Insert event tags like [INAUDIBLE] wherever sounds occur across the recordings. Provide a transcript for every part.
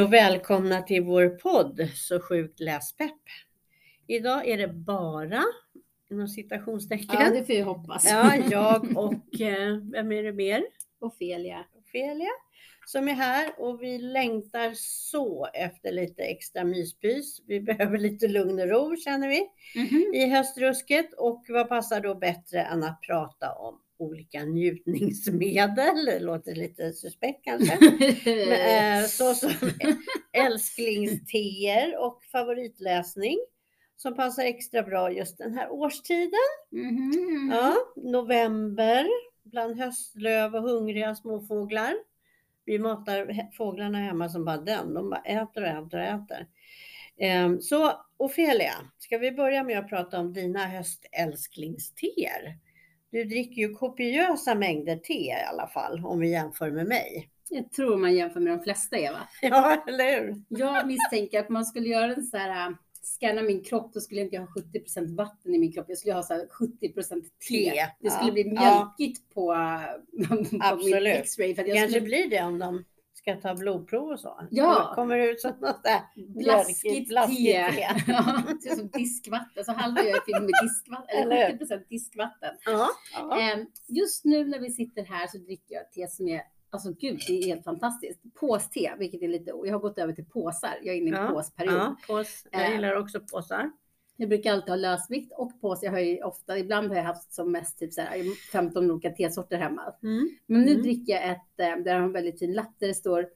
Hej och välkomna till vår podd Så sjukt läspepp. Idag är det bara, inom citationstecken, Ja, det får jag hoppas. ja, jag och, eh, vem är det mer? Ofelia. Ofelia som är här och vi längtar så efter lite extra myspys. Vi behöver lite lugn och ro känner vi Mhm. i höstrusket och vad passar då bättre än att prata om olika njutningsmedel? Det låter lite suspekt kanske. [LAUGHS] Men, eh, [LAUGHS] älsklingsteer och favoritläsning som passar extra bra just den här årstiden. Mhm. Ja, november bland höstlöv och hungriga småfåglar. Vi matar fåglarna hemma som bara den. De bara äter och äter och äter. Ehm, Så Ofelia, ska vi börja med att prata om dina höstälsklingsteer? Du dricker ju kopiösa mängder te i alla fall om vi jämför med mig. Jag tror man jämför med de flesta Eva. [LAUGHS] Ja, eller hur? Jag misstänker att man skulle göra en så här, äh, scanna min kropp, då skulle jag inte ha 70% vatten i min kropp. Jag skulle ha så här 70 te. Te, Det skulle ja. bli Ja. mjölkigt på, [LAUGHS] på min Absolut. X-ray. Det jag kanske skulle, blir det om de ska ta blodprov och så. Ja. Kommer det ut som något där Blaskigt blaskigt te. [LAUGHS] Ja, ut som diskvatten. Så halva jag fylld med diskvatten, Eller eller hur? 70 diskvatten. Ja, ja. Eh, Just nu när vi sitter här så dricker jag te som är, alltså gud, det är helt fantastiskt. Påste, vilket är lite, jag har gått över till påsar. Jag är inne i en Ja, påsperiod. ja, pås. Jag Eh. gillar också påsar. Jag brukar alltid ha lösvikt och påse. Jag har ju ofta, ibland har jag haft som mest typ så här, 15 olika tesorter hemma. Mm. Men nu Mm. dricker jag ett, eh, där har en väldigt fin lapp där det står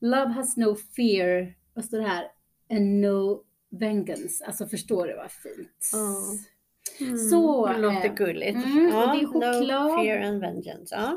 Love has no fear, vad står det här? And no vengeance. Alltså förstår du vad fint? Ja. Mm. Så, det låter eh, gulligt. mm, och ja, det är choklad. No fear and vengeance. Ja.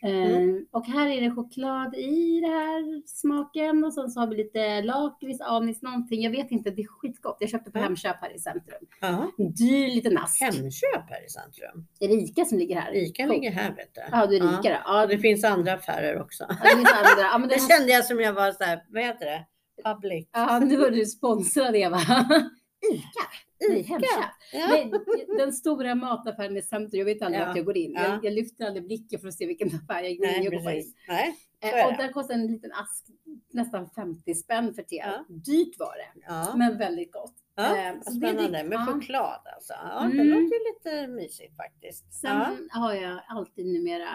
Ja, eh, och här är det choklad i det här smaken och sen så har vi lite lakrits, anis, någonting. Jag vet inte, det är skitgott. Jag köpte på Ja. Hemköp här i centrum. Ja. Dyr liten ask. Hemköp här i centrum. Erika som ligger här. Ica ligger här vet du. Ja, du är då. Ja, Och det finns andra affärer också. ja, det finns andra. Ja, men [LAUGHS] det Det kände jag som jag var så här, vad heter det? Public. ja, nu var du sponsrad Eva. [LAUGHS] Ica? Nej, Hemköp. Ja. Nej, den stora mataffären i centrum. Jag vet aldrig Ja. vart jag går in. Ja. Jag, jag lyfter aldrig blicken för att se vilken affär jag går in i och går in. Nej. Eh, och det. där kostar en liten ask nästan 50 spänn för te. Ja. Dyrt var det, Ja. men väldigt gott. Ja, Eh, så det spännande. drick- Med choklad alltså. Ja, det Mm. låter ju lite mysigt faktiskt. Sen har jag alltid numera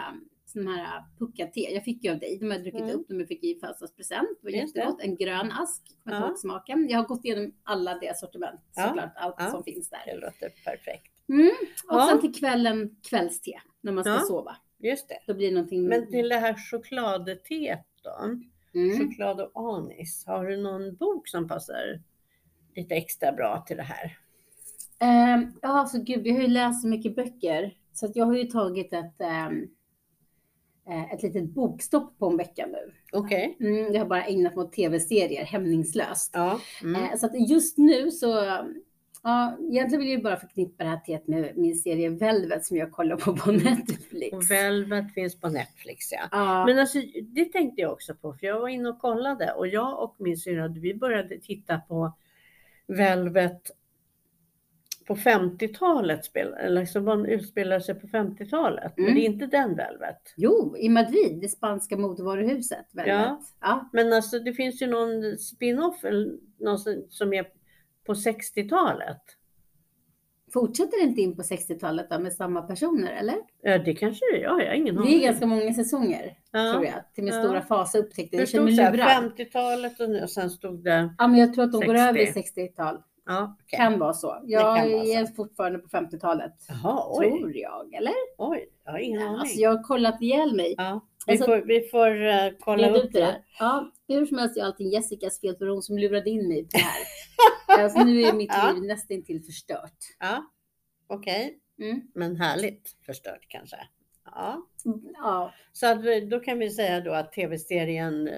sån här pucka-te. Jag fick ju av dig, de har jag druckit Mm. upp, de jag fick i födelsedagspresent. Det var jättegott. En grön ask, kommer Ja. smaken. Jag har gått igenom alla det sortiment, Ja. såklart, allt Ja. som finns där. Det låter perfekt. Mm. Och Ja. sen till kvällen kvällste, när man ska Ja. sova. Just det. Då blir det någonting... Men till det här chokladteet då? mm. Choklad och anis. Har du någon bok som passar lite extra bra till det här? Ehm, ja, alltså gud, jag har ju läst så mycket böcker så att jag har ju tagit ett, eh, ett litet bokstopp på en vecka nu. Okej. Mm, jag har bara ägnat mig åt tv-serier hämningslöst. Ja. Mm. Eh, så att just nu så, ja, egentligen vill jag bara förknippa det här teet med min serie Velvet som jag kollar på på [LAUGHS] Netflix. Velvet finns på Netflix ja. Ja, Men alltså, det tänkte jag också på, för jag var inne och kollade och jag och min syrra, vi började titta på Velvet på 50-talet, spel, eller liksom man utspelar sig på 50-talet. Men Mm. det är inte den Velvet. jo, i Madrid, det spanska modevaruhuset. Velvet. Ja. Ja. Men alltså det finns ju någon spin-off någon som- är på 60-talet. Fortsätter det inte in på 60-talet då med samma personer, eller? Ja, det kanske det gör, jag har ingen Det aning. är ganska många säsonger, ja. tror jag. Till min Ja. stora fasa upptäckte jag. Det stod mig så här lurad. 50-talet och, och sen stod det, Ja, men jag tror att de går 60. över i 60-tal. Ja okej. Kan vara så. Jag vara så. är fortfarande på 50-talet. Jaha, oj, Tror jag, eller? oj, jag har ingen aning. Alltså jag har kollat ihjäl mig. Ja, vi Alltså- får, vi får eh, kolla upp det där. Ja, hur som helst är allting Jessicas fel för hon som lurade in mig på det här. [LAUGHS] alltså, nu är mitt Ja. liv nästintill förstört. Ja, okej. Mm. Men härligt förstört kanske. Ja, Ja, så att, då kan vi säga då att tv-serien eh,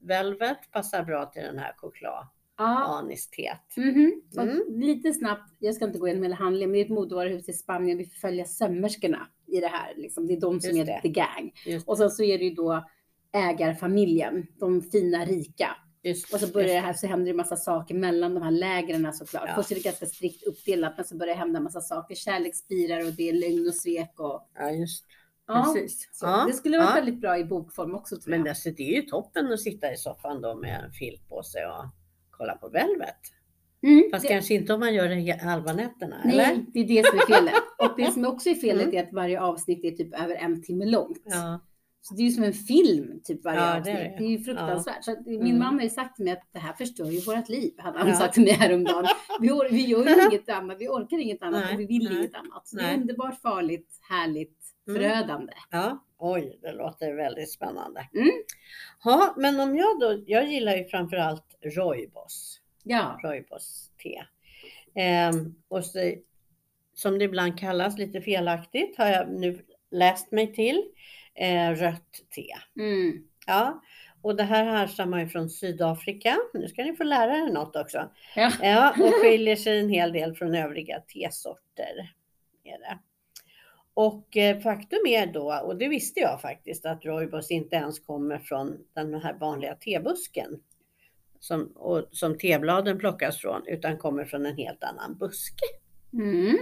Velvet passar bra till den här choklad ja. anisteet. Mhm. Och Mm. Lite snabbt, jag ska inte gå igenom hela handlingen, men det är ett modevaruhus i Spanien. Vi får följa sömmerskorna i det här. Liksom. Det är de som Just är det. the gang. Just, Och sen så är det ju då ägarfamiljen, de fina rika. just, Och så börjar det här så händer det massa saker mellan de här lägren såklart. Ja. Först är det ganska strikt uppdelat men så börjar det hända massa saker. Kärleksspirar och det är lögn och svek och ja, just. Ja, Precis. Ja, Det skulle vara ja. väldigt bra i bokform också tror jag. Men alltså, det är ju toppen att sitta i soffan då med en filt på sig och kolla på Velvet. Mm, Fast det, kanske inte om man gör det halva nätterna, eller? nej, det är det som är felet. [LAUGHS] Och det som också är felet Mm. är att varje avsnitt är typ över en timme långt. Ja, Så det är ju som en film, typ varje Ja, det är avsnitt. det. Det är ju fruktansvärt. Så att min Mm. mamma har ju sagt till mig att det här förstör ju vårt liv, hade han Ja. sagt till mig häromdagen. Vi, or- vi gör ju [LAUGHS] inget annat, vi orkar inget annat Nej, och vi vill nej, inget annat. Så det är underbart, farligt, härligt. Förödande. ja. Oj, det låter väldigt spännande. Mm. Ja, men om jag då, jag gillar ju framförallt Roibos. Ja, Roibos te. Ehm, och så, som det ibland kallas lite felaktigt har jag nu läst mig till eh, rött te. mm. Ja, och det här härstammar ju från Sydafrika. Nu ska ni få lära er något också. Ja. Ja, och skiljer sig en hel del från övriga tesorter. Är det. Och eh, faktum är då, och det visste jag faktiskt, att Roibos inte ens kommer från den här vanliga tebusken som, och, som tebladen plockas från, utan kommer från en helt annan buske. Mm.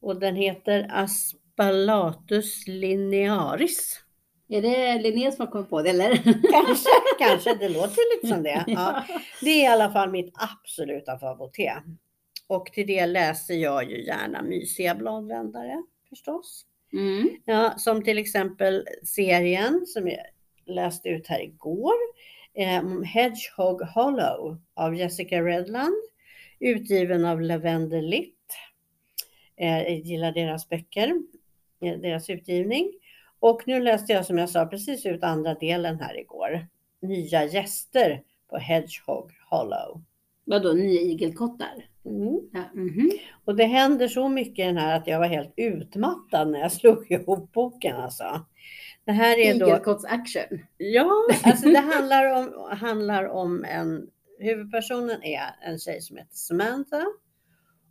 Och den heter Aspalatus linearis. Är det Linnea som har kommit på det eller? [LAUGHS] Kanske, kanske, det låter lite som det. [LAUGHS] Ja. Det är i alla fall mitt absoluta favorit. Och till det läser jag ju gärna mysiga bladvändare förstås. Mm. Ja, som till exempel serien som jag läste ut här igår. Eh, Hedgehog Hollow av Jessica Redland. Utgiven av Lavender Litt. Eh, jag gillar deras böcker, eh, deras utgivning. Och nu läste jag som jag sa precis ut andra delen här igår. Nya gäster på Hedgehog Hollow. Vadå, nya igelkottar? Mm. Ja, mhm. Och det händer så mycket i den här att jag var helt utmattad när jag slog [LAUGHS] ihop boken alltså. Det här är då, Igelkottsaction. ja, alltså det handlar om, handlar om en, huvudpersonen är en tjej som heter Samantha.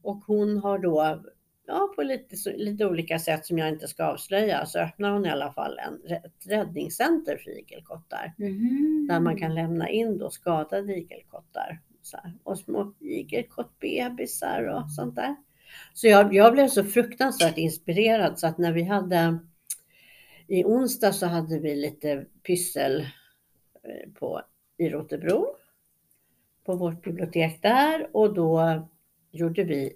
Och hon har då, ja på lite, lite olika sätt som jag inte ska avslöja, så öppnar hon i alla fall en, ett räddningscenter för igelkottar. Mhm. Där man kan lämna in då skadade igelkottar. Så här, och små igelkottbebisar och sånt där. Så jag, jag blev så fruktansvärt inspirerad så att när vi hade i onsdag så hade vi lite pyssel eh, på, i Rotebro. På vårt bibliotek där och då gjorde vi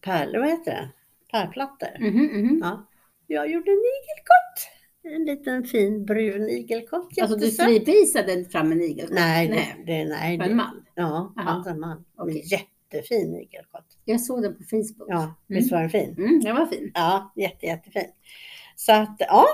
pärlor, vad heter det? Pärlplattor. Mhm, mhm. Ja. Jag gjorde en igelkott. En liten fin brun igelkott. Alltså du friprisade fram en igelkott? Nej, Nej. det, nej det, en mall? Ja, hans en man. Okej. Jättefin igelkott. Jag såg den på Facebook. Ja, visst var den fin? Mm, den var fin. Ja, jätte, jättefin. Så att, ja,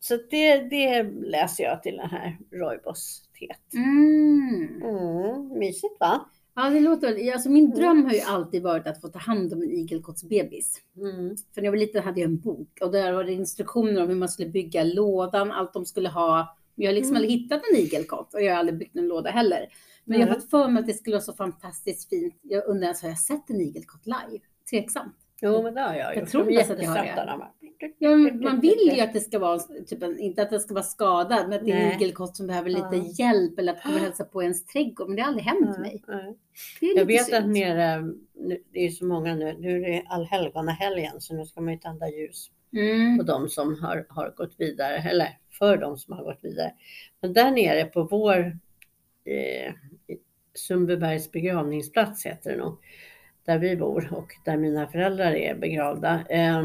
så det, det läser jag till den här Roibos-teet. Mm. Mm, mysigt va? Ja, det låter. Alltså min dröm har ju alltid varit att få ta hand om en igelkottsbebis. Mm. För när jag var liten hade jag en bok och där var det instruktioner om hur man skulle bygga lådan, allt de skulle ha. Men jag har liksom Mm. aldrig hittat en igelkott och jag har aldrig byggt en låda heller. Men jag har fått för mig att det skulle vara så fantastiskt fint. Jag undrar, ens, har jag sett en igelkott live? Tveksamt. Jo, men det har jag Jag tror De är nästan att jag har det. jättesöta de här. Ja, man vill ju att det ska vara, typ inte att den ska vara skadad, men att det är en igelkott som behöver lite Ja. hjälp eller att komma och hälsa på ens trädgård. Men det har aldrig hänt Ja, mig. Jag vet att synd. nere, nu- det är så många nu, nu är det allhelgonahelgen så nu ska man ju tända ljus Mm. på de som har, har gått vidare, eller för de som har gått vidare. Men där nere på vår eh, Sundbybergs begravningsplats heter det nog, där vi bor och där mina föräldrar är begravda. Eh,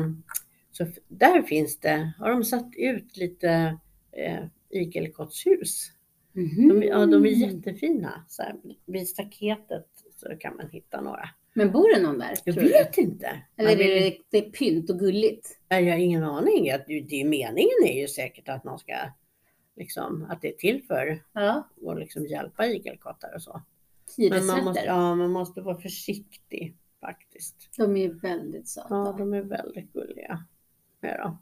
så där finns det, har de satt ut lite eh, igelkottshus. Mhm. De, ja, de är jättefina. Så här, vid staketet så kan man hitta några. Men bor det någon där? Jag tror du? vet inte. Eller är det, det är pynt och gulligt? Jag har ingen aning. Det, är meningen är ju säkert att man ska liksom, att det är till för Ja. att liksom hjälpa igelkottar och så. Men man måste, ja, man måste vara försiktig faktiskt. De är väldigt söta. Ja, de är väldigt gulliga. Ja, då.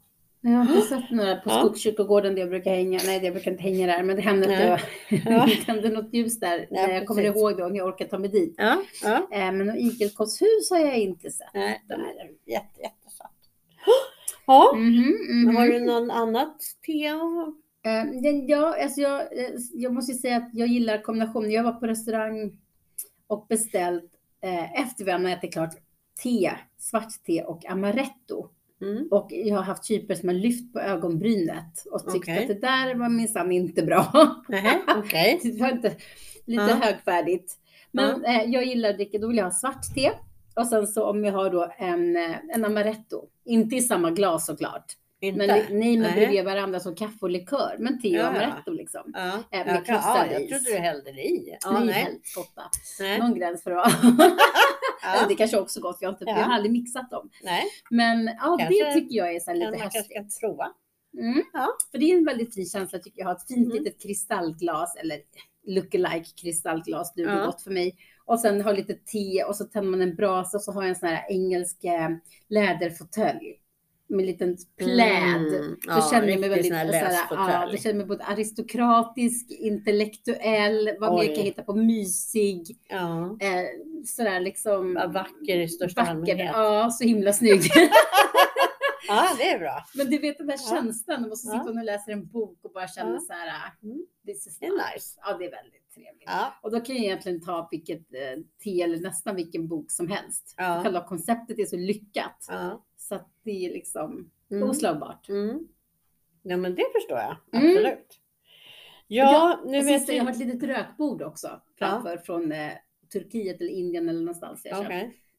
Jag har inte [GASPS] sett några på Ja. Skogskyrkogården där jag brukar hänga. Nej, jag brukar inte hänga där. Men det hände att jag Ja. [LAUGHS] tände något ljus där. Ja, när jag kommer precis. ihåg det och jag orkar ta mig dit. Ja, ja. Eh, men något igelkottshus har jag inte sett. Nej, de är jätte, jättesöta. [GASPS] Ja, Mhm, mhm. har du någon annat te? Eh, ja, alltså jag, eh, jag måste säga att jag gillar kombinationen. Jag var på restaurang och beställt eh, efter vi hade ätit klart te, svart te och amaretto. Mm. Och jag har haft typer som har lyft på ögonbrynet och tyckt Okej. att det där var minsann inte bra. Okej. [LAUGHS] det var inte lite Ja. högfärdigt. Men eh, jag gillar att dricka, då vill jag ha svart te. Och sen så om jag har då en, eh, en amaretto, inte i samma glas såklart. Inte? Men men Nej. bredvid varandra som kaffe och likör. Men te och Ja, ja. amaretto liksom. Ja. Jag, med krossad ja, jag trodde du hällde i. Ja, nej, nej. Nej. Någon gräns för vara. [LAUGHS] Ja. [LAUGHS] det kanske också gott, jag har, inte, Ja. jag har aldrig mixat dem. nej. Men ja, Kanske det tycker jag är så här lite man kanske häftigt. ska prova. Mm. Ja. För det är en väldigt fin känsla tycker jag. Ha ett fint Mm. litet kristallglas eller lookalike kristallglas duger Ja. gott för mig. Och sen ha lite te och så tänder man en brasa och så har jag en sån här engelsk eh, läderfåtölj med en liten pläd. Mm. Då känner jag mig väldigt sån här så här, ja, då känner jag mig både aristokratisk, intellektuell, vad mer kan jag hitta på, mysig, Ja. eh, sådär liksom. Vad vacker i största vacker. allmänhet. Ja, så himla snygg. [LAUGHS] Ja, det är bra. Men du vet den där Ja. känslan, och så sitter Ja. man och läser en bok och bara känner Ja. så här, ah, Mm. this is Det är nice. nice. Ja, det är väldigt trevligt. Ja. Och då kan jag egentligen ta vilket eh, te eller nästan vilken bok som helst. Ja. Själva konceptet är så lyckat. Ja. Så att det är liksom Mm. oslagbart. Mm. Ja, men det förstår jag. Mm. Absolut. Ja, nu och vet vi. jag har ett litet rökbord också framför från eh, Turkiet eller Indien eller någonstans jag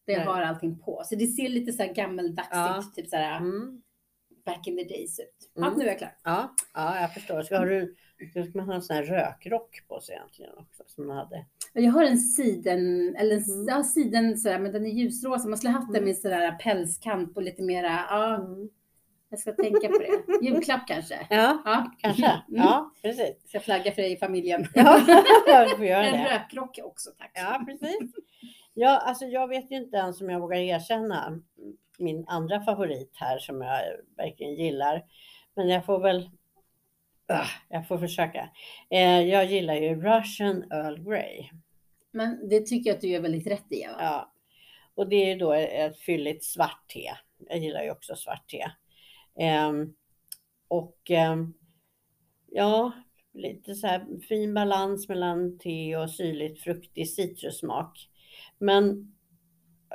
jag Nej. har allting på. Så det ser lite så här gammeldagsigt, Ja. typ så här Mm. back in the days ut. Ja, Mm. nu är jag klar. Ja, ja, jag förstår. Ska, har du, då ska man ha en sån här rökrock på sig egentligen också som man hade. Jag har en siden, eller en, Mm. ja, siden sådär, men den är ljusrosa. Man skulle haft den Mm. med sådär pälskant och lite mera, ja, Mm. jag ska tänka på det. Julklapp kanske. Ja, Ja, kanske. Mm. Ja, precis. Ska flagga för dig i familjen. [LAUGHS] Ja, du får göra en det. rökrock också, tack. Ja, precis. Ja, alltså jag vet ju inte ens om jag vågar erkänna min andra favorit här som jag verkligen gillar. Men jag får väl, ah, jag får försöka. Eh, jag gillar ju Russian Earl Grey. Men det tycker jag att du gör väldigt rätt i. Eva. Ja. Och det är ju då ett fylligt svart te. Jag gillar ju också svart te. Ehm, och ehm, ja, lite så här fin balans mellan te och syrligt fruktig citrussmak. Men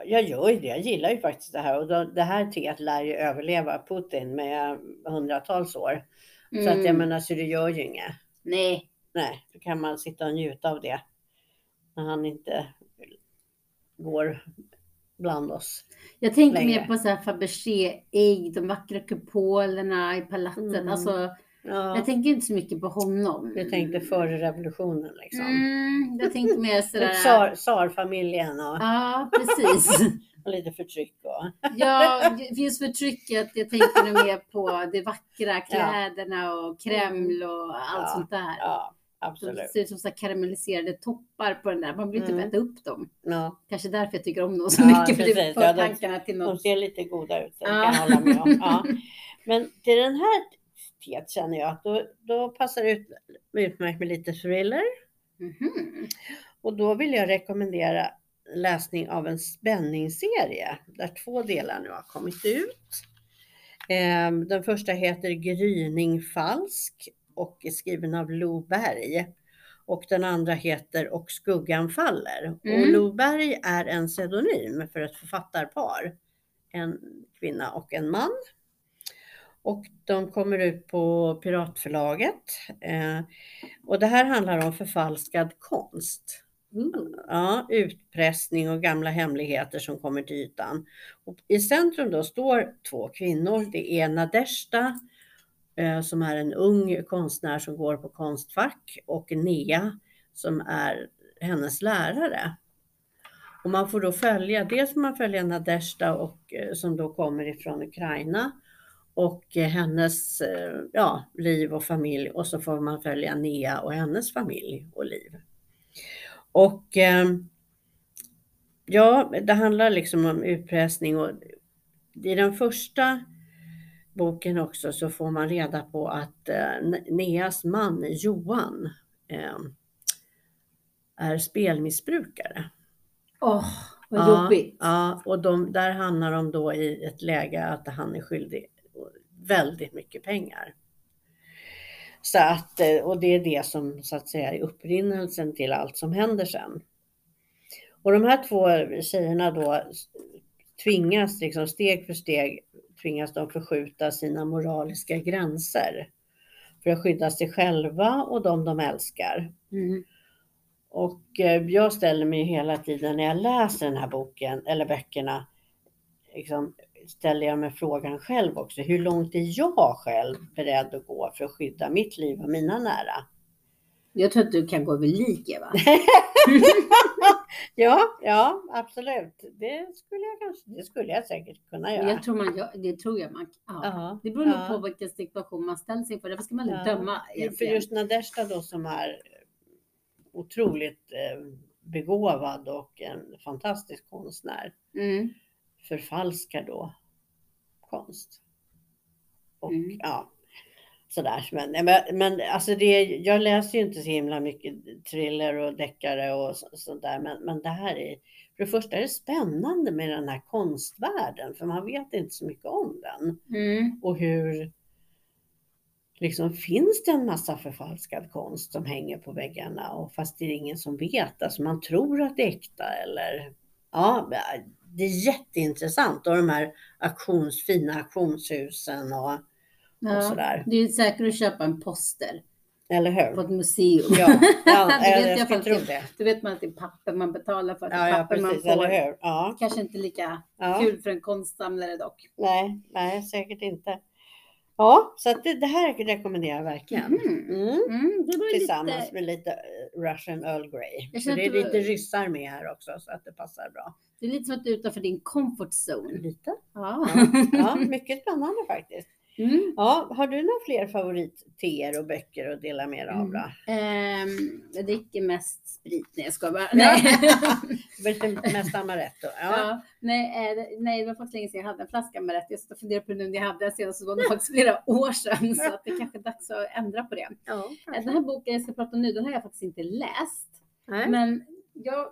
jag gör ju det, jag gillar ju faktiskt det här och det här teet lär ju överleva Putin med hundratals år. Så att jag Mm. menar, så det gör ju inget. Nej, Nej, då kan man sitta och njuta av det. När han inte går bland oss. jag tänker Längre. mer på så här Fabergé-ägg, de vackra kupolerna i palatset. Mm. Alltså, Ja, jag tänker inte så mycket på honom. jag tänkte före revolutionen liksom. Mm, jag tänkte mer [LAUGHS] sådär. Tsar, tsarfamiljen och, Ja, precis. [LAUGHS] och lite förtryck. Och, [LAUGHS] Ja, just förtrycket. Jag tänker nog mer på de vackra kläderna och Kreml och allt Ja, sånt där. ja, Det absolut. ser ut som så karamelliserade toppar på den där. Man vill typ Mm. äta upp dem. Ja, Kanske därför jag tycker om dem så mycket. För det de- tankarna till de något. ser lite goda ut, det kan Ja. jag hålla med om. Men till den här teet känner jag att då, då passar det ut, utmärkt med lite thriller. Mhm. Och då vill jag rekommendera läsning av en spänningsserie där två delar nu har kommit ut. Ehm, Den första heter Gryning falsk och är skriven av Lo Berg. Och den andra heter Och skuggan faller. Och Mm. Lo Berg är en pseudonym för ett författarpar. En kvinna och en man. Och de kommer ut på Piratförlaget. Eh, och det här handlar om förfalskad konst. Ooh. Ja, utpressning och gamla hemligheter som kommer till ytan. Och I centrum då står två kvinnor. Det är Nadeshda eh, som är en ung konstnär som går på Konstfack och Nea som är hennes lärare. Och man får då följa, dels får man följa Nadeshda och, eh, som då kommer ifrån Ukraina och eh, hennes eh, ja, liv och familj och så får man följa Nea och hennes familj och liv. Och eh, ja, det handlar liksom om utpressning och i den första boken också så får man reda på att eh, Neas man Johan eh, är spelmissbrukare. Åh, vad Ja, jobbigt. Ja, och de, där hamnar de då i ett läge att han är skyldig väldigt mycket pengar. Så att, eh, och det är det som så att säga är upprinnelsen till allt som händer sen. Och de här två tjejerna då tvingas liksom steg för steg tvingas de förskjuta sina moraliska gränser för att skydda sig själva och de de älskar. Mm. Och eh, jag ställer mig hela tiden när jag läser den här boken eller böckerna, liksom, ställer jag mig frågan själv också. Hur långt är jag själv beredd att gå för att skydda mitt liv och mina nära? Jag tror att du kan gå över lik Eva. [LAUGHS] ja, ja, absolut. Det skulle jag kanske, det skulle jag säkert kunna göra. Jag tror man, det tror jag man ja. Ja, Det beror nog ja. på vilken situation man ställs inför. Därför ska man Ja. döma För egentligen. just Nadezhda då som är otroligt eh, begåvad och en fantastisk konstnär Mm. Förfalskar då konst. Och Mm. ja, sådär. Men, men, men alltså det, jag läser ju inte så himla mycket thriller och deckare och så- sånt där. Men, men det här är, för det första är det spännande med den här konstvärlden, för man vet inte så mycket om den. Mm. Och hur liksom finns det en massa förfalskad konst som hänger på väggarna och fast det är ingen som vet. Alltså man tror att det är äkta eller ja, det är jätteintressant och de här auktions, fina auktionshusen och, och Ja. sådär. Det är säkert att köpa en poster Eller på hur? ett museum. Ja, ja [LAUGHS] Det vet jag jag skulle tro det. Då vet man att det är papper man betalar för. Att det Ja, är ja papper man precis, får. eller hur? Ja, Kanske inte lika ja. kul för en konstsamlare dock. Nej, nej, säkert inte. Ja, så att det, det här rekommenderar jag verkligen. Mm. Mm, ju Tillsammans lite, med lite eh, Russian Earl Grey. Det är lite var- ryssar med här också så att det passar bra. Det är lite som att du är utanför din comfort zone. Lite. Ja. Ja, ja mycket spännande faktiskt. [LAUGHS] Mm. Ja, har du några fler favoritteer och böcker att dela med dig av då? Ehm, jag dricker mest sprit. Nej jag ska bara. Nej. [LAUGHS] Mest amaretto? Ja. Ja, nej, eh, det- nej, det var faktiskt länge sedan jag hade en flaska rätt. Jag satt och funderade på nu när jag hade den senast, så var det [LAUGHS] faktiskt flera år sedan. Så att det är kanske är dags att ändra på det. ja Eh, Den här boken jag ska prata om nu, den har jag faktiskt inte läst. Nej. Men jag,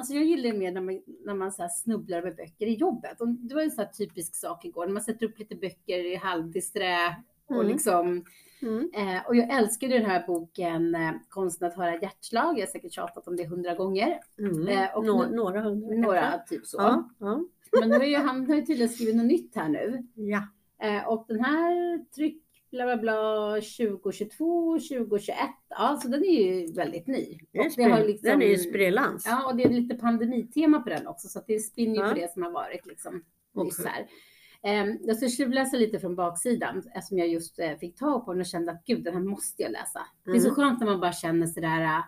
alltså jag gillar mer när man, när man så snubblar över böcker i jobbet. Och det var en så här typisk sak igår, när man sätter upp lite böcker i halvdisträ och Mm. liksom Mm. Eh, och jag älskade den här boken eh, Konsten att höra hjärtslag. Jag har säkert tjatat om det hundra gånger. Mm. Eh, och Nå- några hundra Några typ så. Ja. Ja. Men nu har ju, han har ju tydligen skrivit något nytt här nu. ja. Eh, och den här tryck bla bla bla 2022, 2021. Ja, så den är ju väldigt ny. Det är Och det har liksom- Den är ju sprillans. Ja, och det är lite pandemitema på den också, så det spinner ju Ja. på det som har varit liksom nyss Okej. här. Eh, jag ska tjuvläsa lite från baksidan eftersom jag just eh, fick tag på den och kände att gud, den här måste jag läsa. Det är så Mm. skönt när man bara känner sådär, äh,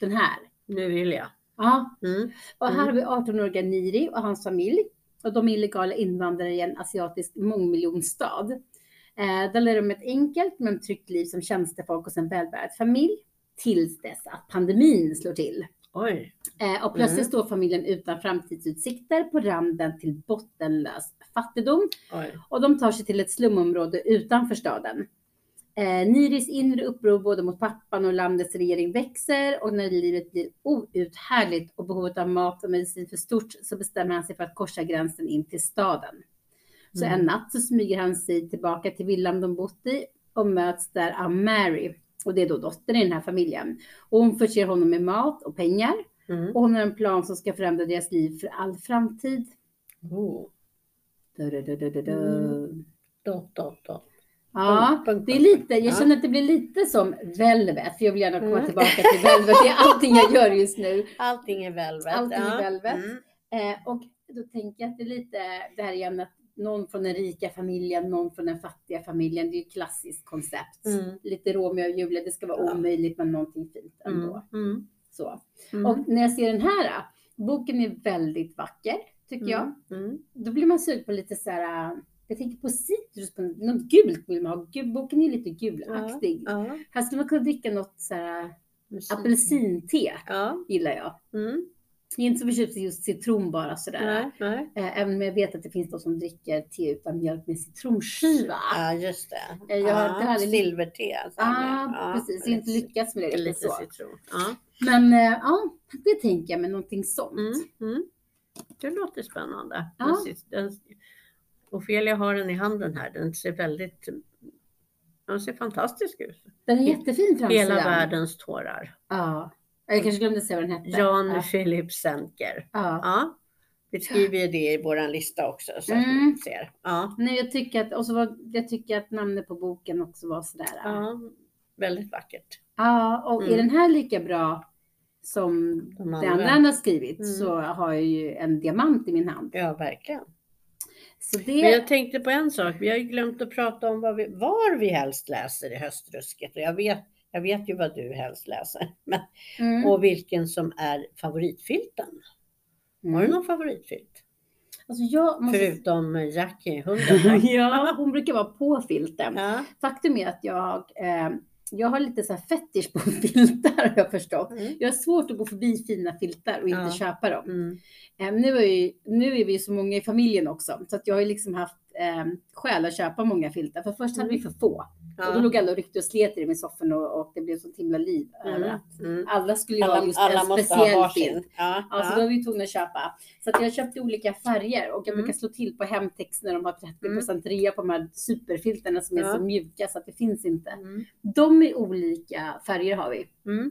den här. Nu vill jag. Ja, Mm. och här Mm. har vi 18-åriga Niri och hans familj. Och de är illegala invandrare i en asiatisk mångmiljonstad. Eh, där lever de ett enkelt men tryggt liv som tjänstefolk hos en välbärgad familj. Tills dess att pandemin slår till. Oj. Eh, och plötsligt Mm. står familjen utan framtidsutsikter på randen till bottenlös fattigdom. Oj. Och de tar sig till ett slumområde utanför staden. Eh, Niris inre uppror både mot pappan och landets regering växer och när livet blir outhärdligt och behovet av mat och medicin för stort så bestämmer han sig för att korsa gränsen in till staden. Så Mm. en natt så smyger han sig tillbaka till villan de bott i och möts där av Mary. Och det är då dottern i den här familjen. Och hon förser honom med mat och pengar. Mm. Och hon har en plan som ska förändra deras liv för all framtid. Oh. Du, du, du. Mm. Dot, dot, dot. Ja, det är lite, jag Ja. känner att det blir lite som Velvet, för jag vill gärna komma Mm. tillbaka till Velvet. Det är allting jag gör just nu. [LAUGHS] Allting är velvet. Allting är ja. velvet. Mm. Eh, och då tänker jag att det är lite det här igen att någon från den rika familjen, någon från den fattiga familjen. Det är ju ett klassiskt koncept. Mm. Lite Romeo och Julia, det ska vara Ja. omöjligt men någonting fint ändå. Mm. Mm. Så. Mm. Och när jag ser den här, boken är väldigt vacker tycker jag. Mm. Då blir man sugen på lite så här, jag tänker på citrus, på något gult vill man ha. Boken är lite gulaktig. Ja. Här skulle man kunna dricka något så här apelsinte, Ja. gillar jag. Mm. Jag är inte så förtjust i just citron bara sådär. Nej, nej. Eh, Även om jag vet att det finns de som dricker te utan mjölk med citronskiva. Ja, just det. Jag har- ja. hade- silverte. alltså, Ah, med- ja, precis. Jag har inte lite- lyckats med det Lite så. citron. Ja. Men eh, ja, det tänker jag med någonting sånt. Mm. Mm. Det låter spännande. Ja. Den, Ofelia har den i handen här. Den ser väldigt den ser fantastisk ut. Den är jättefin framsidan. Hela världens tårar. Ja. Jag kanske glömde säga vad den hette. Jan Ja. Philip Senker. Ja. Ja, Vi skriver ju det i våran lista också så att Mm. ni ser. Ja. Nej, jag tycker att, och så var, jag tycker att namnet på boken också var sådär. Ja, ja, väldigt vackert. och är Mm. den här lika bra som De det andra. andra han har skrivit Mm. så har jag ju en diamant i min hand. Ja, verkligen. Så Men det, jag tänkte på en sak. Vi har ju glömt att prata om vad vi, var vi helst läser i höstrusket. Och jag vet, jag vet ju vad du helst läser. [LAUGHS] Men, mm, Och vilken som är favoritfilten. Har du mm. någon favoritfilt? Alltså måste... Förutom Jackie, hunden. [LAUGHS] ja, hon brukar vara på filten. ja. Faktum är att jag, eh, jag har lite så här fetisch på [LAUGHS] filtar har jag förstått. Mm. Jag har svårt att gå förbi fina filtar och inte Ja. köpa dem. Mm. Eh, nu, är ju, nu är vi så många i familjen också, så att jag har liksom haft eh, skäl att köpa många filtar. För först hade vi för få. Och då låg alla och ryckte och slet i i soffan och, och det blev sånt himla liv Mm. Mm. alla skulle ju ha Alla, just alla en ha speciell filt. Ja, Ja, så då var vi tvungna att köpa. Så att jag köpte olika färger och jag Mm. brukar slå till på Hemtex när de har 30% rea på de här superfilterna som är så mjuka så att det finns inte. Mm. De är olika färger har vi. Mm.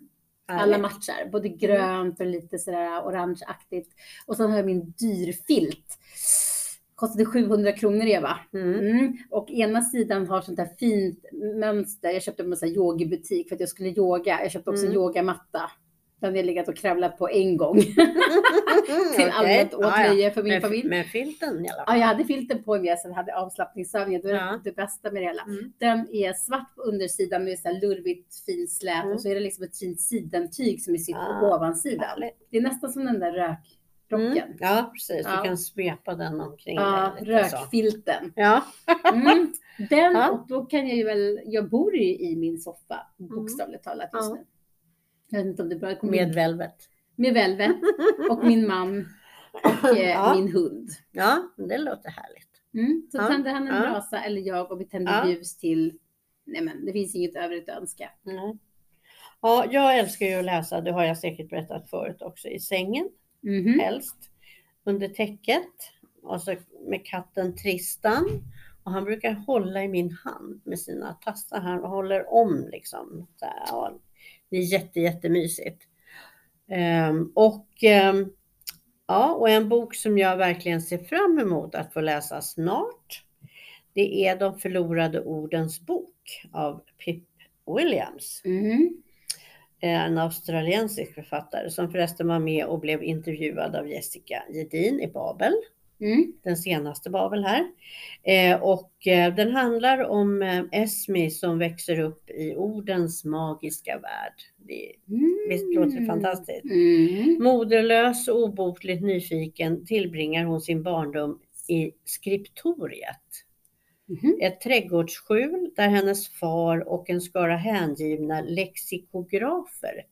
Alla matchar, både grönt och lite sådär orangeaktigt. Och sen har jag min dyrfilt. Kostade 700 kronor Eva. Mm. Mm. Och ena sidan har sånt här fint mönster. Jag köpte en yogibutik för att jag skulle yoga. Jag köpte också Mm. en yogamatta. Den har jag legat och kravlat på en gång. [LAUGHS] Till allmänt Ja, ja. åtlöje för min Med, familj. med filten i alla Ja, fall. jag hade filten på mig, sen hade avslappningsövningar. Det var Ja. det bästa med det hela. Mm. Den är svart på undersidan med så här lurvigt fint slät Mm. och så är det liksom ett fint sidentyg som är sytt Ah, på ovansidan. Härligt. Det är nästan som den där rökrocken. Mm. Ja, precis. Ja. Du kan svepa den omkring Ja, dig. rökfilten. Ja. Mm. Den, Ja. och då kan jag ju väl, jag bor ju i min soffa bokstavligt talat just Mm. Nu. Jag vet inte om det bara kommer Med velvet. med Velvet och min man och eh, min hund. Ja, det låter härligt. Mm. Så Ja. tänder han en brasa eller jag och vi tänder Ja. ljus till, nej men det finns inget övrigt att önska. Mm. Ja, jag älskar ju att läsa, det har jag säkert berättat förut också, i sängen Mhm. helst. Under täcket. Och så med katten Tristan. Och han brukar hålla i min hand med sina tassar. Han håller om liksom. Det är jätte, jättemysigt. Ehm, och, ehm, ja, och en bok som jag verkligen ser fram emot att få läsa snart. Det är De förlorade ordens bok av Pip Williams. Mhm. En australiensisk författare som förresten var med och blev intervjuad av Jessica Gedin i Babel Mm. den senaste Babel här. Eh, och eh, den handlar om eh, Esmi som växer upp i ordens magiska värld. Det, visst låter det fantastiskt? Mm. Moderlös och obotligt nyfiken tillbringar hon sin barndom i skriptoriet. Mhm. Ett trädgårdsskjul där hennes far och en skara hängivna lexikografer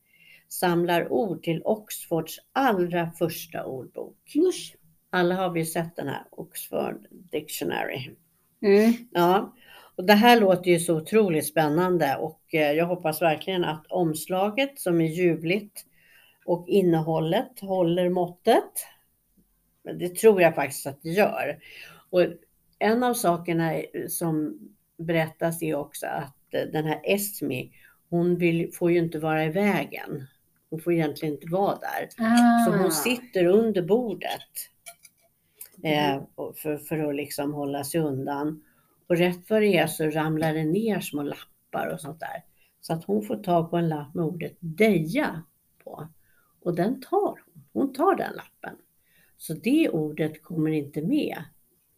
samlar ord till Oxfords allra första ordbok. Usch. Alla har vi sett den här Oxford Dictionary. Mm. Ja, och det här låter ju så otroligt spännande och eh, jag hoppas verkligen att omslaget som är ljuvligt och innehållet håller måttet. Men det tror jag faktiskt att det gör. Och en av sakerna som berättas är också att eh, den här Esmi, hon vill, får ju inte vara i vägen. Hon får egentligen inte vara där. Så Ah. hon sitter under bordet eh, för, för att liksom hålla sig undan. Och rätt vad det är så ramlar det ner små lappar och sånt där. Så att hon får tag på en lapp med ordet deja på. Och den tar hon. Hon tar den lappen. Så det ordet kommer inte med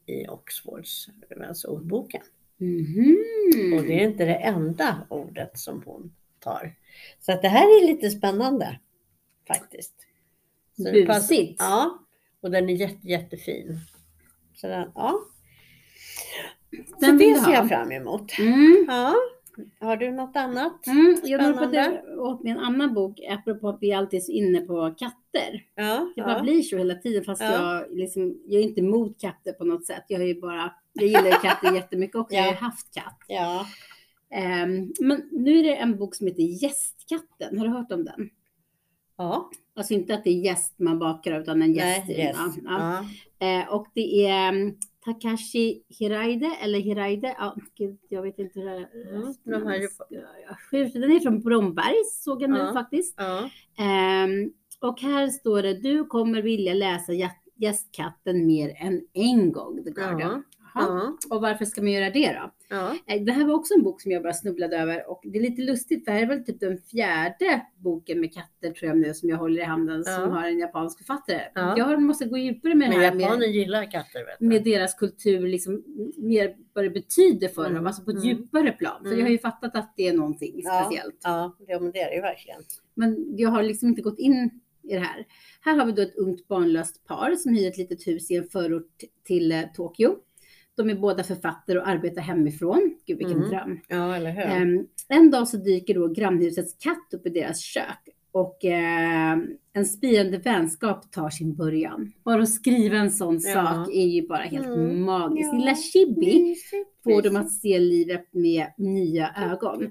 i Oxfords, alltså ordboken. Mhm. Och det är inte det enda ordet som hon tar. Så att det här är lite spännande faktiskt. Så Busigt. Ja, och den är jätte, jättefin. Så den, ja. Så Den vill det ser jag fram emot. Mm. Ja, har du något annat? Mm, jag att åt mig en annan bok apropå att vi alltid är så inne på katter. Ja, Det bara ja. blir så hela tiden fast Ja. jag, liksom, jag är inte emot katter på något sätt. Jag ju bara, jag gillar ju katter jättemycket också. Jag har haft katt. Ehm, men nu är det en bok som heter Gästkatten. Har du hört om den? Ja. Alltså inte att det är gäst man bakar utan en Nej, gäst. yes. ja, ja. Eh, och det är mm, Takashi Hiraide, eller Hiraide, ja, gud, jag vet inte hur det är. Mm, de här är- skjut- Den är från Bromberg, såg jag nu Ja. faktiskt. Ja. Ehm, och här står det, du kommer vilja läsa gästkatten mer än en gång, The Guardian. Ja. Ja. Och varför ska man göra det då? Ja. Eh, Det här var också en bok som jag bara snubblade över och det är lite lustigt. Det här är väl typ den fjärde boken med katter tror jag nu som jag håller i handen Ja. som har en japansk författare. Ja. Jag måste gå djupare med det Men här med, japaner gillar katter vet med deras kultur, liksom mer vad det betyder för Mm. dem, alltså på ett Mm. djupare plan. För Mm. jag har ju fattat att det är någonting Ja. speciellt. Ja, det, men det är det ju verkligen. Men jag har liksom inte gått in i det här. Här har vi då ett ungt barnlöst par som hyr ett litet hus i en förort till eh, Tokyo. De är båda författare och arbetar hemifrån. Gud vilken Mm. dröm. Ja, eller hur? Ehm, en dag så dyker då grannhusets katt upp i deras kök och ehm, en spirande vänskap tar sin början. Bara att skriva en sån Ja. sak är ju bara helt Mm. magiskt. Ja. Lilla Chibi får dem att se livet med nya ögon.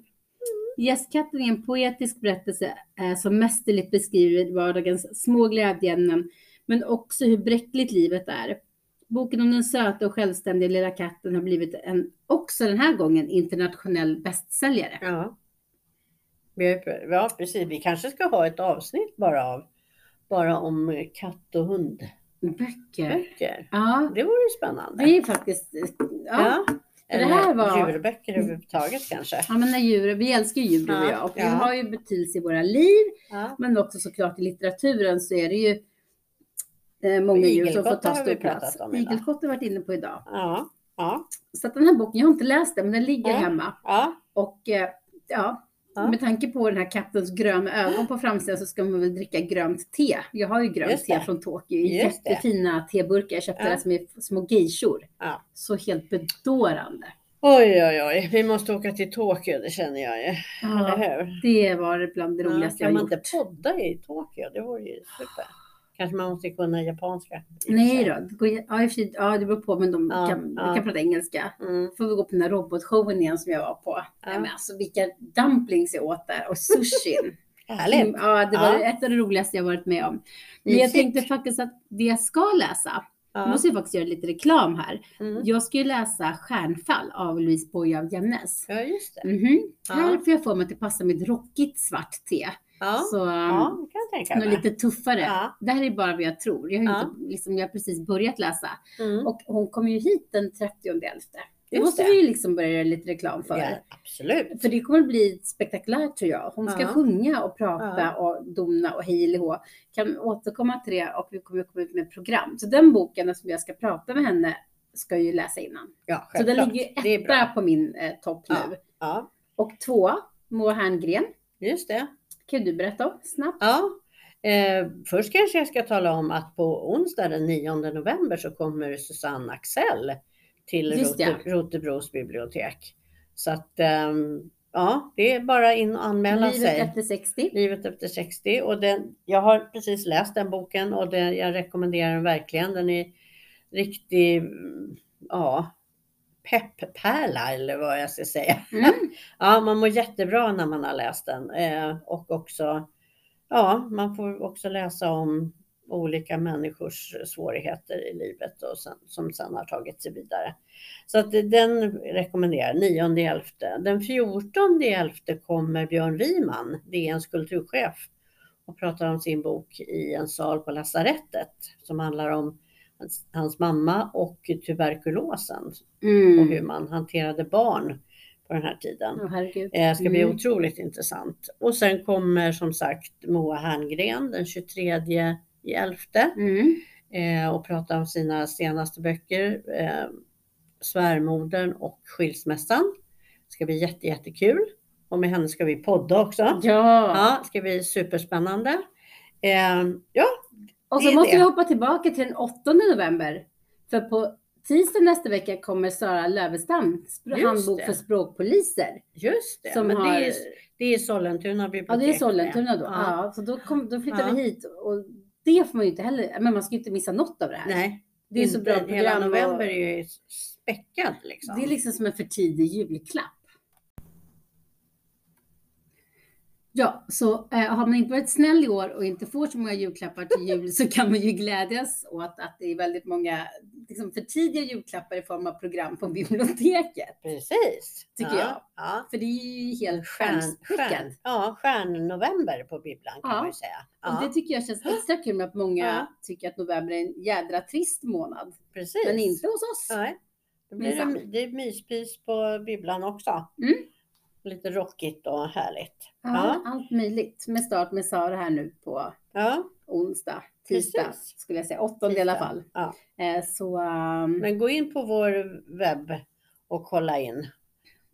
Gästkatten är en poetisk berättelse eh, som mästerligt beskriver vardagens små glädjeämnen, men också hur bräckligt livet är. Boken om den söta och självständiga lilla katten har blivit en, också den här gången, internationell bästsäljare. Ja. Ja, precis. Vi kanske ska ha ett avsnitt bara av bara om eh, katt och hundböcker. Böcker. Ja, Det vore ju spännande. det är faktiskt, ja. Ja. det här Eller var- Djurböcker överhuvudtaget kanske. Ja, men när djur, vi älskar ju djur du och Ja, jag och ja. har ju betydelse i våra liv. Ja. Men också såklart i litteraturen så är det ju eh, många djur som får ta stor plats. Igelkott har vi varit inne på idag. Ja. Ja. Så att den här boken, jag har inte läst den, men den ligger Ja. hemma. Ja. Och eh, ja, Ja. med tanke på den här kattens gröna ögon på framsidan så ska man väl dricka grönt te. Jag har ju grönt te från Tokyo i jättefina teburkar. Jag köpte Ja. det som är små geishor. Ja. Så helt bedårande. Oj, oj, oj. Vi måste åka till Tokyo, det känner jag ju. Eller Ja, hur? det var bland det Ja, roligaste kan jag man har inte gjort. podda i Tokyo? Det vore ju super. Kanske man måste kunna japanska. för Nej då, ja, i för sig- ja, det beror på, men de Ja, kan, ja. kan prata engelska. Mm. Får vi gå på den här robotshowen igen som jag var på. Ja. Men alltså vilka dumplings jag åt där och sushin. [LAUGHS] Härligt. Mm, Ja, det var ett av det roligaste jag varit med om. Men jag tänkte faktiskt att det jag ska läsa, Ja. måste jag faktiskt göra lite reklam här. Mm. Jag ska ju läsa Stjärnfall av Louise Boye av Jämnes. ja, just det. Mhm. Ja. Här får jag få mig att det passar med ett rockigt svart te. Ja, Så ja det kan jag tänka mig. lite tuffare. Ja. Det här är bara vad jag tror. Jag har, Ja. inte, liksom, jag har precis börjat läsa. Mm. Och hon kommer ju hit den 30 Det Just måste det. vi ju liksom börja göra lite reklam för. Ja, absolut. För det kommer bli spektakulärt tror jag. Hon ska Ja. sjunga och prata Ja. och dona och hej hå. Kan återkomma till det och vi kommer komma ut med program. Så den boken som jag ska prata med henne ska ju läsa innan. Ja, Så den självklart. ligger Det etta på min eh, topp nu. Ja, Och två, Moa Herngren. just det. Kan du berätta om snabbt? Ja. Eh, först kanske jag ska tala om att på onsdag den 9 november så kommer Susanne Axel till Just. Rote, Rotebros bibliotek. Så att ehm, ja, det är bara in och anmäla Livet sig. efter 60. Livet efter 60 och den, jag har precis läst den boken och den, jag rekommenderar den verkligen. Den är riktig, mm, ja, pepppärla eller vad jag ska säga. Mm. [LAUGHS] Ja, man mår jättebra när man har läst den eh, och också, ja, man får också läsa om olika människors svårigheter i livet och sen, som sen har tagit sig vidare. Så att den rekommenderar jag, 9.11. Den 14.11 kommer Björn Riman, DNs kulturchef, och pratar om sin bok i en sal på lasarettet som handlar om hans, hans mamma och tuberkulosen och hur Mm. man hanterade barn på den här tiden. Herregud. Det ska bli Mm. otroligt intressant. Och sen kommer som sagt Moa Herngren den 23 i 11 Mm. eh, och prata om sina senaste böcker. Eh, Svärmodern och Skilsmässan. Det ska bli jätte, jättekul. Och med henne ska vi podda också. Ja. Ja, det ska bli superspännande. Eh, ja, Och så måste det. vi hoppa tillbaka till den 8 november. För på tisdag nästa vecka kommer Sara Lövestam, handbok det. för språkpoliser. just det. Som Men har- det, är, det är Sollentuna bibliotek. Ja, det är Sollentuna då. Ja. Ja. så då, kom, då flyttar Ja. vi hit. Och det får man ju inte heller, men man ska ju inte missa något av det här. Nej, det är så inte. bra program. Hela och- november är ju späckad liksom. Det är liksom som en för tidig julklapp. Ja, så eh, har man inte varit snäll i år och inte får så många julklappar till jul så kan man ju glädjas åt att det är väldigt många liksom, för tidiga julklappar i form av program på biblioteket. Precis. Tycker ja, jag. Ja. För det är ju helt Stjärn, stjärnsprickat. stjärn, ja, stjärnnovember på bibblan kan Ja. man ju säga. Och Ja, det tycker jag känns extra kul med att många tycker att november är en jädra trist månad. precis. Men inte hos oss. Nej. Då blir det, det är myspys på bibblan också. Mm. Lite rockigt och härligt. Ja, Ja. allt möjligt. Med start med Sara här nu på Ja, onsdag, tisdag Precis. skulle jag säga. Åttonde i alla fall. Ja. Eh, så um, men gå in på vår webb och kolla in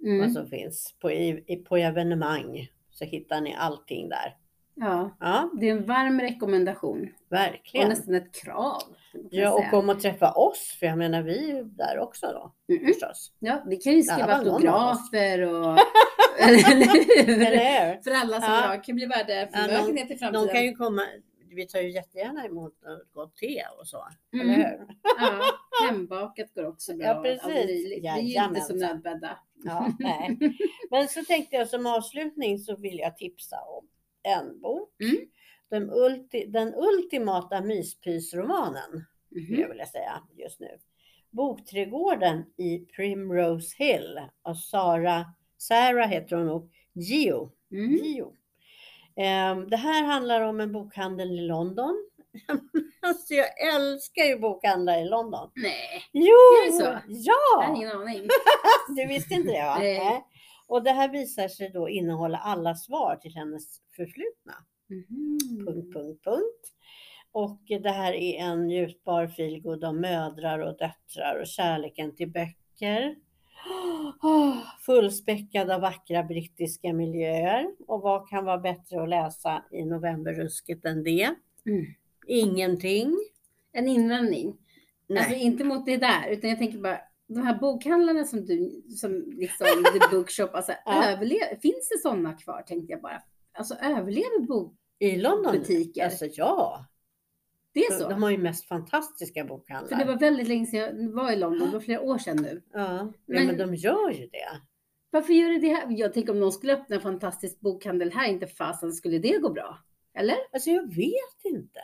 mm, vad som finns på, i- på evenemang. Så hittar ni allting där. Ja, Ja, det är en varm rekommendation och verkligen. nästan ett krav. Ja, och säga. kom och träffa oss, för jag menar vi är ju där också då Mm, förstås. Ja, vi kan ju skriva autografer och... [LAUGHS] Eller hur? För alla som Ja. ha. kan bli värda Ja, i De framtiden. kan ju komma, vi tar ju jättegärna emot gott te och så. Mm. Eller hur? Ja, [LAUGHS] hembakat går också bra. Ja, precis. möjligt. Vi är ju inte så nödbädda. Ja, nej. Men så tänkte jag som avslutning så vill jag tipsa om en bok. Mm. Den, ulti, den ultimata myspysromanen skulle Mhm. jag vilja säga just nu. Bokträdgården i Primrose Hill av Sara, Sarah heter hon nog, Gio. Mm. Gio. Ehm, Det här handlar om en bokhandel i London. [LAUGHS] Alltså jag älskar ju bokhandlar i London. Nej, Jo! Är det så? Jag har Ja! ingen aning. [LAUGHS] Du visste inte det va? Nej. Och det här visar sig då innehålla alla svar till hennes förflutna. Mhm. Punkt, punkt, punkt. Och det här är en njutbar feelgood om mödrar och döttrar och kärleken till böcker. Oh, fullspäckad av vackra brittiska miljöer. Och vad kan vara bättre att läsa i novemberrusket än det? Mm. Ingenting. En invändning. Nej. Alltså inte mot det där, utan jag tänker bara de här bokhandlarna som du, som liksom [LAUGHS] The Bookshop, alltså Ja. överlever, finns det sådana kvar tänkte jag bara. Alltså överlever bok, I London? butiker? Alltså ja. det är så? De har ju mest fantastiska För bokhandlar. det var väldigt länge sedan jag var i London, det var flera år sedan nu. Ja, ja Men- men de gör ju det. Varför gör det det här? Jag tänker om någon skulle öppna en fantastisk bokhandel här, inte fasen skulle det gå bra? Eller? Alltså jag vet inte.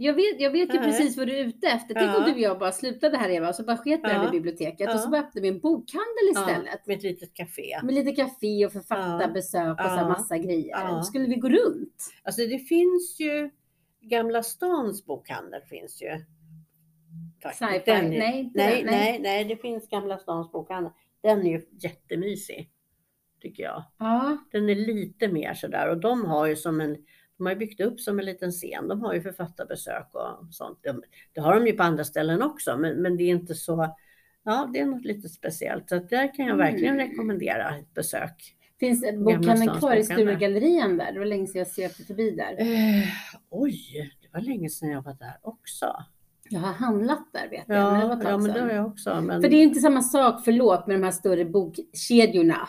Jag vet, jag vet ju precis vad du är ute efter. Tänk om Ja. du och jag bara slutade här Eva, och så bara sket vi det här med biblioteket och så bara öppnade vi en bokhandel istället. Med ett litet café. Med lite café och författarbesök och så massa grejer. Ja. Skulle vi gå runt? Alltså det finns ju Gamla stans bokhandel finns ju. Sci-fi? Nej, nej, nej, nej. nej, det finns Gamla stans bokhandel. Den är ju jättemysig. Tycker jag. Ja, Den är lite mer sådär och de har ju som en de har ju byggt upp som en liten scen. De har ju författarbesök och sånt. De, det har de ju på andra ställen också, men, men det är inte så. Ja, det är något lite speciellt. Så att där kan jag verkligen Mm. rekommendera ett besök. finns bokhandeln kvar i. Sturegallerian där? Det var länge sedan jag svepte förbi där. Eh, oj, det var länge sedan jag var där också. Jag har handlat där vet jag, men det var Ja, ja men det har jag också. Men För det är inte samma sak, förlåt, med de här större bokkedjorna.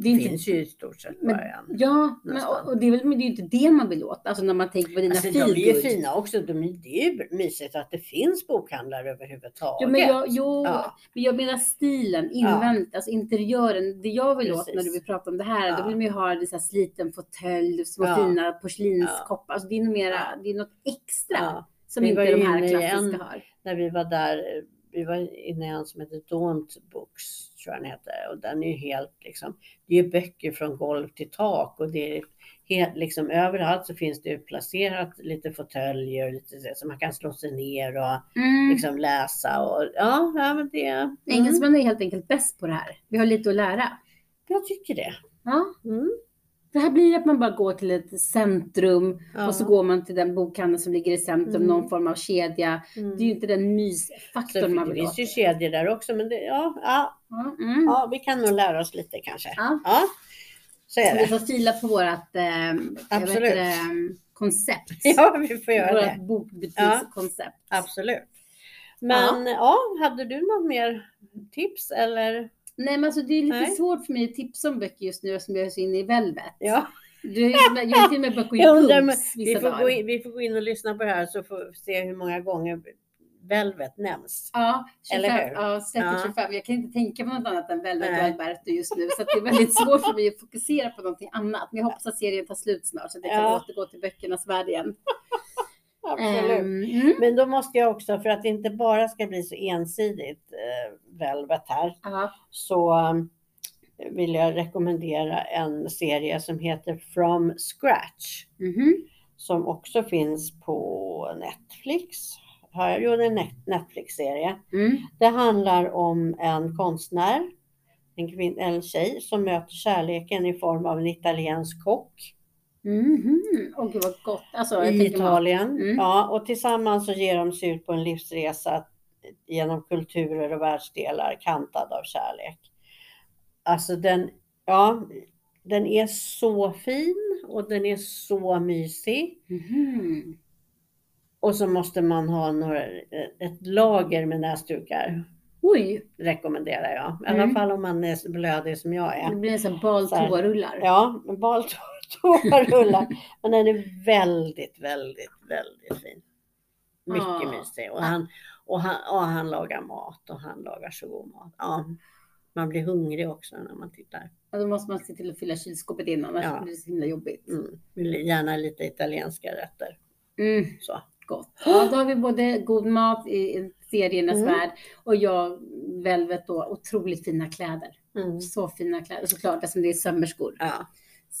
Det inte, finns ju i stort sett bara en. Ja, men, och, och det är väl men det är inte det man vill åt. Alltså när man tänker på dina Alltså, de är ju feelgood. fina också. De, det är ju mysigt att det finns bokhandlar överhuvudtaget. Jo, men jag, jo, Ja. men jag menar stilen, invändigt, alltså interiören. Det jag vill åt Precis. när du vill prata om det här, då Ja. vill man ju ha det så här sliten fåtölj, små Ja. fina porslinskoppar. Alltså det är mera, Ja. det är något extra Ja. som Vi inte de här klassiska en- har. När vi var där, vi var inne i en som heter Daunt Books, tror jag den heter. Och den är ju helt liksom, det är ju böcker från golv till tak och det är helt liksom överallt så finns det ju placerat lite fåtöljer och lite så, så man kan slå sig ner och Mm. liksom läsa och ja, ja men det. Mm, Engelsmän är helt enkelt bäst på det här. Vi har lite att lära. jag tycker det. Ja, Mm, det här blir att man bara går till ett centrum ja, och så går man till den bokhandeln som ligger i centrum, Mm. någon form av kedja. mm. Det är ju inte den Så mysfaktorn man det vill finns åt. ju kedjor där också, men det, ja, ja, mm. ja, vi kan nog lära oss lite kanske. Ja. Ja, så är Vi det. får fila på vårt eh, vet Absolut. det, eh, koncept. [LAUGHS] Ja, vi får göra det. Vårt bokbutikskoncept. Absolut. Men ja. hade du något mer tips eller? Nej men alltså det är lite Nej. svårt för mig att tipsa om böcker just nu eftersom jag är så inne i Velvet. Ja, Du, jag är till och med i [LAUGHS] jag undrar, men pumps vi får, gå in, vi får gå in och lyssna på det här så får vi se hur många gånger Velvet nämns. Ja, 25, Eller hur? ja, säkert Ja. 25. Jag kan inte tänka på något annat än Velvet och Nej. Alberto just nu. Så det är väldigt [LAUGHS] svårt för mig att fokusera på någonting annat. Men jag hoppas att serien tar slut snart så att jag kan Ja. återgå till böckernas värld igen. Absolut. Ehm, mm. Men då måste jag också, för att det inte bara ska bli så ensidigt eh, Velvet här, Ja. så um, vill jag rekommendera en serie som heter From Scratch. Mhm. Som också finns på Netflix. Har jag gjort en Net- Netflix-serie. Mm. Det handlar om en konstnär, en, kvin- en tjej som möter kärleken i form av en italiensk kock Mhm. Åh gud vad gott. Alltså, i. Italien. Mm. Ja, och tillsammans så ger de sig ut på en livsresa genom kulturer och världsdelar kantad av kärlek. Alltså den, ja, den är så fin och den är så mysig. Mhm. Och så måste man ha några, ett lager med näsdukar. Oj, rekommenderar jag. I alla Mm. fall om man är blödig som jag det är. blir en sån bal Så här. toarullar. Ja, en bal toarullar. Men den är väldigt, väldigt, väldigt fin. Mycket Ah. mysig. Och han, och, han, och han lagar mat och han lagar så god mat. Ja, man blir hungrig också när man tittar. Och då måste man se till att fylla kylskåpet in annars Ja. blir det så himla jobbigt. Mm. Vill gärna lite italienska rätter. Mm. Så. Gott. Ja, då har vi både god mat i seriernas Mm. värld och jag, Velvet då, otroligt fina kläder. Mm. Så fina kläder, såklart eftersom det är sömmerskor. Ja.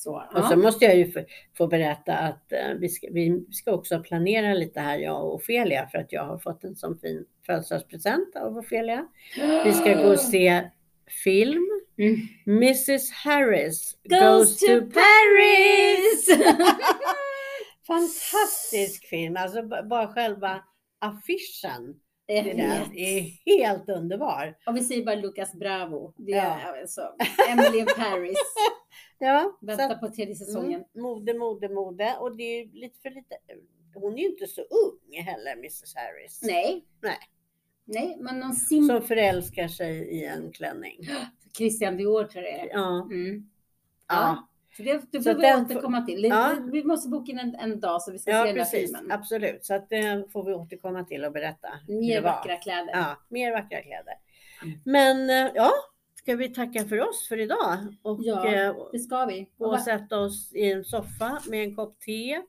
Så, Och ja. så måste jag ju få, berätta att eh, vi, ska, vi ska också planera lite här, jag och Ofelia, för att jag har fått en sån fin födelsedagspresent av Ofelia. Vi ska gå och se film. Mm. Mrs Harris Goes to Paris! [LAUGHS] Fantastisk film, alltså bara själva affischen. Jag Det där är helt underbar. Och vi säger bara Lucas Bravo. Det Ja. är alltså Emily in Paris. [LAUGHS] Ja, att- på tredje säsongen. Mm, mode, mode, mode. Och det är lite för lite. Hon är ju inte så ung heller, Mrs Harris. Nej. Nej. Nej, men någon sim... Som förälskar sig i en klänning. [GASPS] Christian Dior tror jag det är. Ja. Mm. Ja, Så det, det får vi den återkomma till. Ja. Vi måste boka in en, en dag så vi ska ja se den där precis. filmen. Absolut. Så att det får vi återkomma till och berätta. Mer var. vackra kläder. Ja, mer vackra kläder. Mm. Men eh, ja, ska vi tacka för oss för idag? Och Ja, eh, Det ska vi. gå Och och sätta oss i en soffa med en kopp te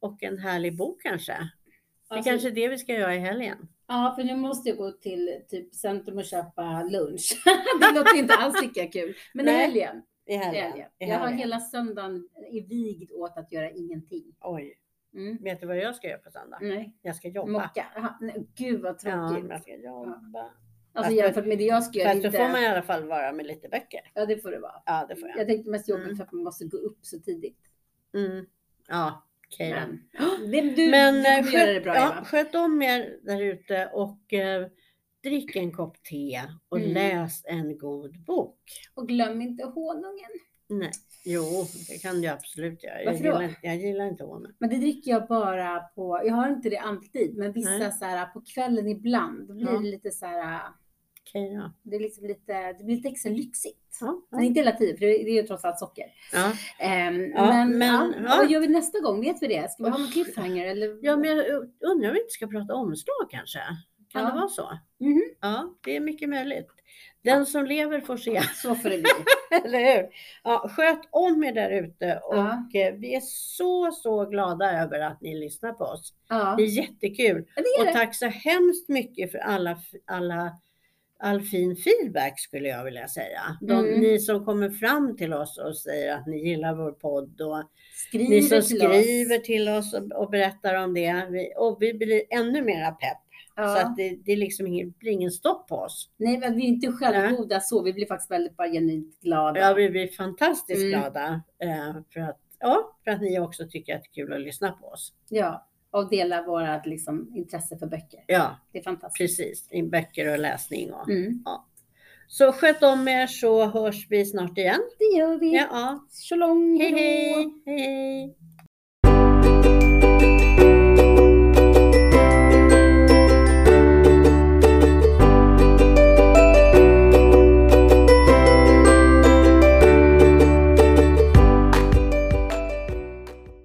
och en härlig bok kanske. Det är alltså, kanske är det vi ska göra i helgen. Ja, för nu måste jag gå till typ centrum och köpa lunch. [LAUGHS] det låter inte alls lika kul. Men i helgen. I i helgen. Jag har hela söndagen i vigd åt att göra ingenting. Oj, Mm. vet du vad jag ska göra på söndag? Nej, Jag ska jobba. mocka. Aha, nej, gud vad Ja, tråkigt. men jag ska jobba. Alltså Fast- jämfört med det jag ska göra. Fast då får man i alla fall vara med lite böcker. Ja, det får det vara. Ja, det får jag. Jag tänkte mest jobbigt Mm. för att man måste gå upp så tidigt. Mm. Ja, okej då. Men, [GASPS] du, Men du eh, kommer göra det sköt, bra ja, Eva. sköt om er där ute och eh, drick en kopp te och Mm. läs en god bok. Och glöm inte honungen. Nej, jo, det kan du absolut göra. Jag Varför då? gillar, inte- jag gillar inte honung. Men det dricker jag bara på, jag har inte det alltid, men vissa Nej. så här på kvällen ibland, då blir Ja. det lite så här, Okej då. det är liksom lite, det blir lite extra lyxigt. Ja, Men ja. inte hela tiden, för det är ju trots allt socker. Ja. Ja, men, men- ja, ja. vad gör vi nästa gång? Vet vi det? Ska vi ha Uff. cliffhanger eller? ja, men jag undrar om vi inte ska prata omslag kanske? Kan Ja. det vara så? Mhm. Ja, det är mycket möjligt. Den som lever får se. Så får det bli. [LAUGHS] Eller hur? Ja, sköt om er där ute och Ja. eh, vi är så, så glada över att ni lyssnar på oss. Ja, Det är jättekul. Ja, det är Och det. tack så hemskt mycket för alla, alla, all fin feedback skulle jag vilja säga. De, Mm. Ni som kommer fram till oss och säger att ni gillar vår podd och Skriver ni som till skriver oss. till oss och, och berättar om det. Vi, och vi blir ännu mera pepp. Så Ja. att det, det är liksom ingen, blir ingen stopp på oss. Nej, men vi är inte självgoda så. Vi blir faktiskt väldigt bara genuint glada. Ja, vi blir fantastiskt Mm. glada eh, för, att, ja, för att ni också tycker att det är kul att lyssna på oss. Ja, och dela våra liksom, intresse för böcker. Ja, Det är fantastiskt. precis. I böcker och läsning. Och. Mm. Så sköt om er så hörs vi snart igen. Det gör vi. Ja, ja. Hejdå. hej! hej, hej.